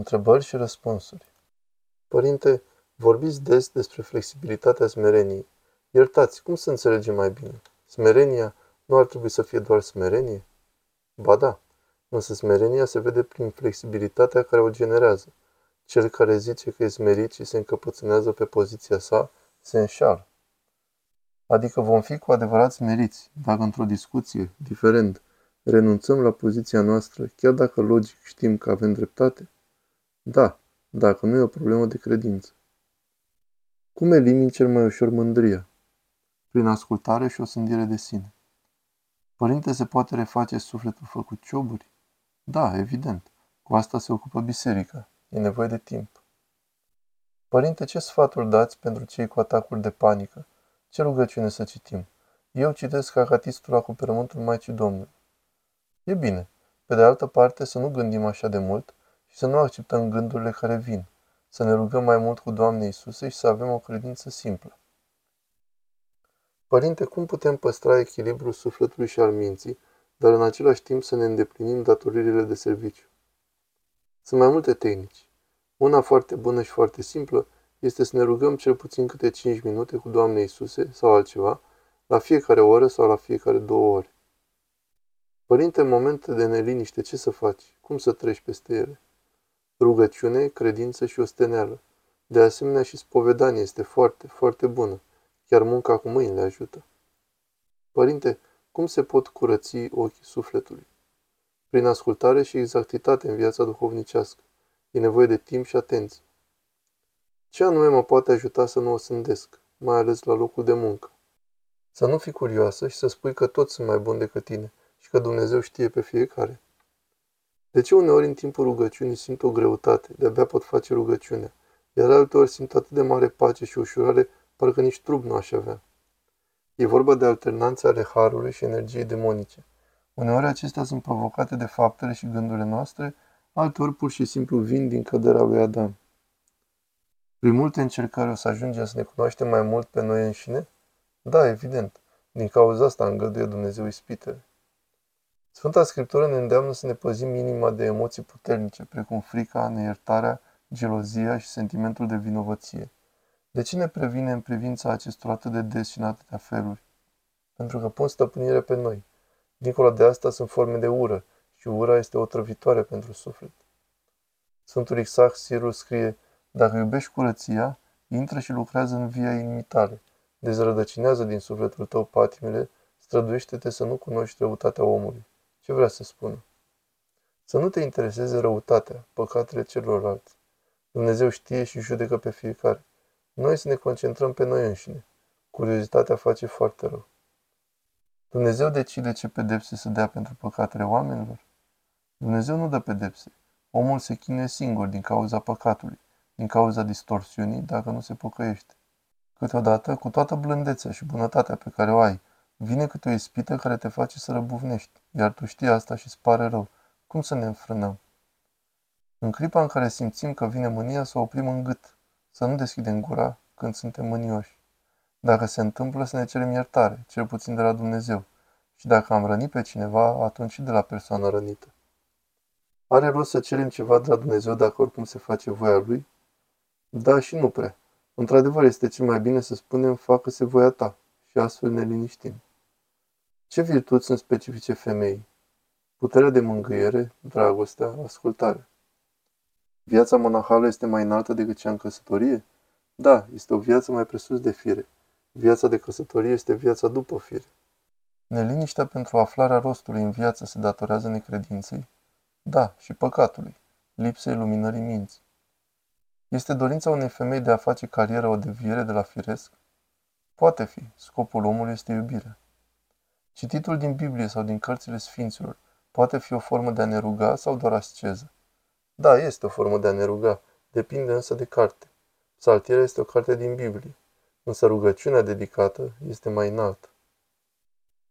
Întrebări și răspunsuri. Părinte, vorbiți des despre flexibilitatea smereniei. Iertați, cum să înțelegem mai bine? Smerenia nu ar trebui să fie doar smerenie? Ba da, însă smerenia se vede prin flexibilitatea care o generează. Cel care zice că e smerit și se încăpățânează pe poziția sa, se înșală. Adică vom fi cu adevărat smeriți, dacă într-o discuție, diferent, renunțăm la poziția noastră, chiar dacă logic știm că avem dreptate? Da, dacă nu e o problemă de credință. Cum elimini cel mai ușor mândria? Prin ascultare și o sândire de sine. Părinte, se poate reface sufletul făcut cioburi? Da, evident. Cu asta se ocupă biserica. E nevoie de timp. Părinte, ce sfaturi dați pentru cei cu atacuri de panică? Ce rugăciune să citim? Eu citesc acatistul acoperământul Maicii Domnului. E bine. Pe de altă parte, să nu gândim așa de mult și să nu acceptăm gândurile care vin. Să ne rugăm mai mult cu Doamne Iisuse și să avem o credință simplă. Părinte, cum putem păstra echilibrul sufletului și al minții, dar în același timp să ne îndeplinim datoririle de serviciu? Sunt mai multe tehnici. Una foarte bună și foarte simplă este să ne rugăm cel puțin câte 5 minute cu Doamne Iisuse sau altceva, la fiecare oră sau la fiecare două ore. Părinte, în momente de neliniște, ce să faci? Cum să treci peste ele? Rugăciune, credință și osteneală. De asemenea și spovedanie este foarte, foarte bună. Chiar munca cu mâinile ajută. Părinte, cum se pot curăți ochii sufletului? Prin ascultare și exactitate în viața duhovnicească. E nevoie de timp și atenție. Ce anume mă poate ajuta să nu o sândesc, mai ales la locul de muncă? Să nu fii curioasă și să spui că toți sunt mai buni decât tine și că Dumnezeu știe pe fiecare. De ce uneori în timpul rugăciunii simt o greutate, de-abia pot face rugăciunea, iar alteori simt atât de mare pace și ușurare, parcă nici trup nu aș avea. E vorba de alternanțe ale harului și energiei demonice. Uneori acestea sunt provocate de faptele și gândurile noastre, alteori pur și simplu vin din căderea lui Adam. Prin multe încercări o să ajungem să ne cunoaștem mai mult pe noi înșine? Da, evident. Din cauza asta îngăduie Dumnezeu ispitele. Sfânta Scriptură ne îndeamnă să ne păzim inima de emoții puternice, precum frica, neiertarea, gelozia și sentimentul de vinovăție. De ce ne previne în privința acestor atât de des și în atâtea feluri? Pentru că pun stăpânire pe noi. Dincolo de asta sunt forme de ură și ura este o trăvitoare pentru suflet. Sfântul Isaac Sirul scrie, dacă iubești curăția, intră și lucrează în via inimii tale, dezrădăcinează din sufletul tău patimile, străduiește-te să nu cunoști răutatea omului. Ce vrea să spună? Să nu te intereseze răutatea, păcatele celorlalți. Dumnezeu știe și judecă pe fiecare. Noi să ne concentrăm pe noi înșine. Curiozitatea face foarte rău. Dumnezeu decide ce pedepse să dea pentru păcatele oamenilor? Dumnezeu nu dă pedepse. Omul se chinuie singur din cauza păcatului, din cauza distorsiunii, dacă nu se pocăiește. Câteodată, cu toată blândețea și bunătatea pe care o ai, Vine câte o ispită care te face să răbuvnești, iar tu știi asta și îți pare rău. Cum să ne înfrânăm? În clipa în care simțim că vine mânia, să o oprim în gât, să nu deschidem gura când suntem mânioși. Dacă se întâmplă, să ne cerem iertare, cel puțin de la Dumnezeu. Și dacă am rănit pe cineva, atunci și de la persoana rănită. Are rost să cerem ceva de la Dumnezeu dacă oricum se face voia Lui? Da și nu prea. Într-adevăr, este cel mai bine să spunem, facă-se voia ta și astfel ne liniștim. Ce virtuți sunt specifice femeii? Puterea de mângâiere, dragostea, ascultare. Viața monahală este mai înaltă decât cea în căsătorie? Da, este o viață mai presus de fire. Viața de căsătorie este viața după fire. Neliniștea pentru aflarea rostului în viață se datorează necredinței? Da, și păcatului, lipsei luminării minții. Este dorința unei femei de a face carieră o deviere de la firesc? Poate fi. Scopul omului este iubirea. Cititul din Biblie sau din cărțile Sfinților poate fi o formă de a ne ruga sau doar asceză. Da, este o formă de a ne ruga, depinde însă de carte. Psaltirea este o carte din Biblie, însă rugăciunea dedicată este mai înaltă.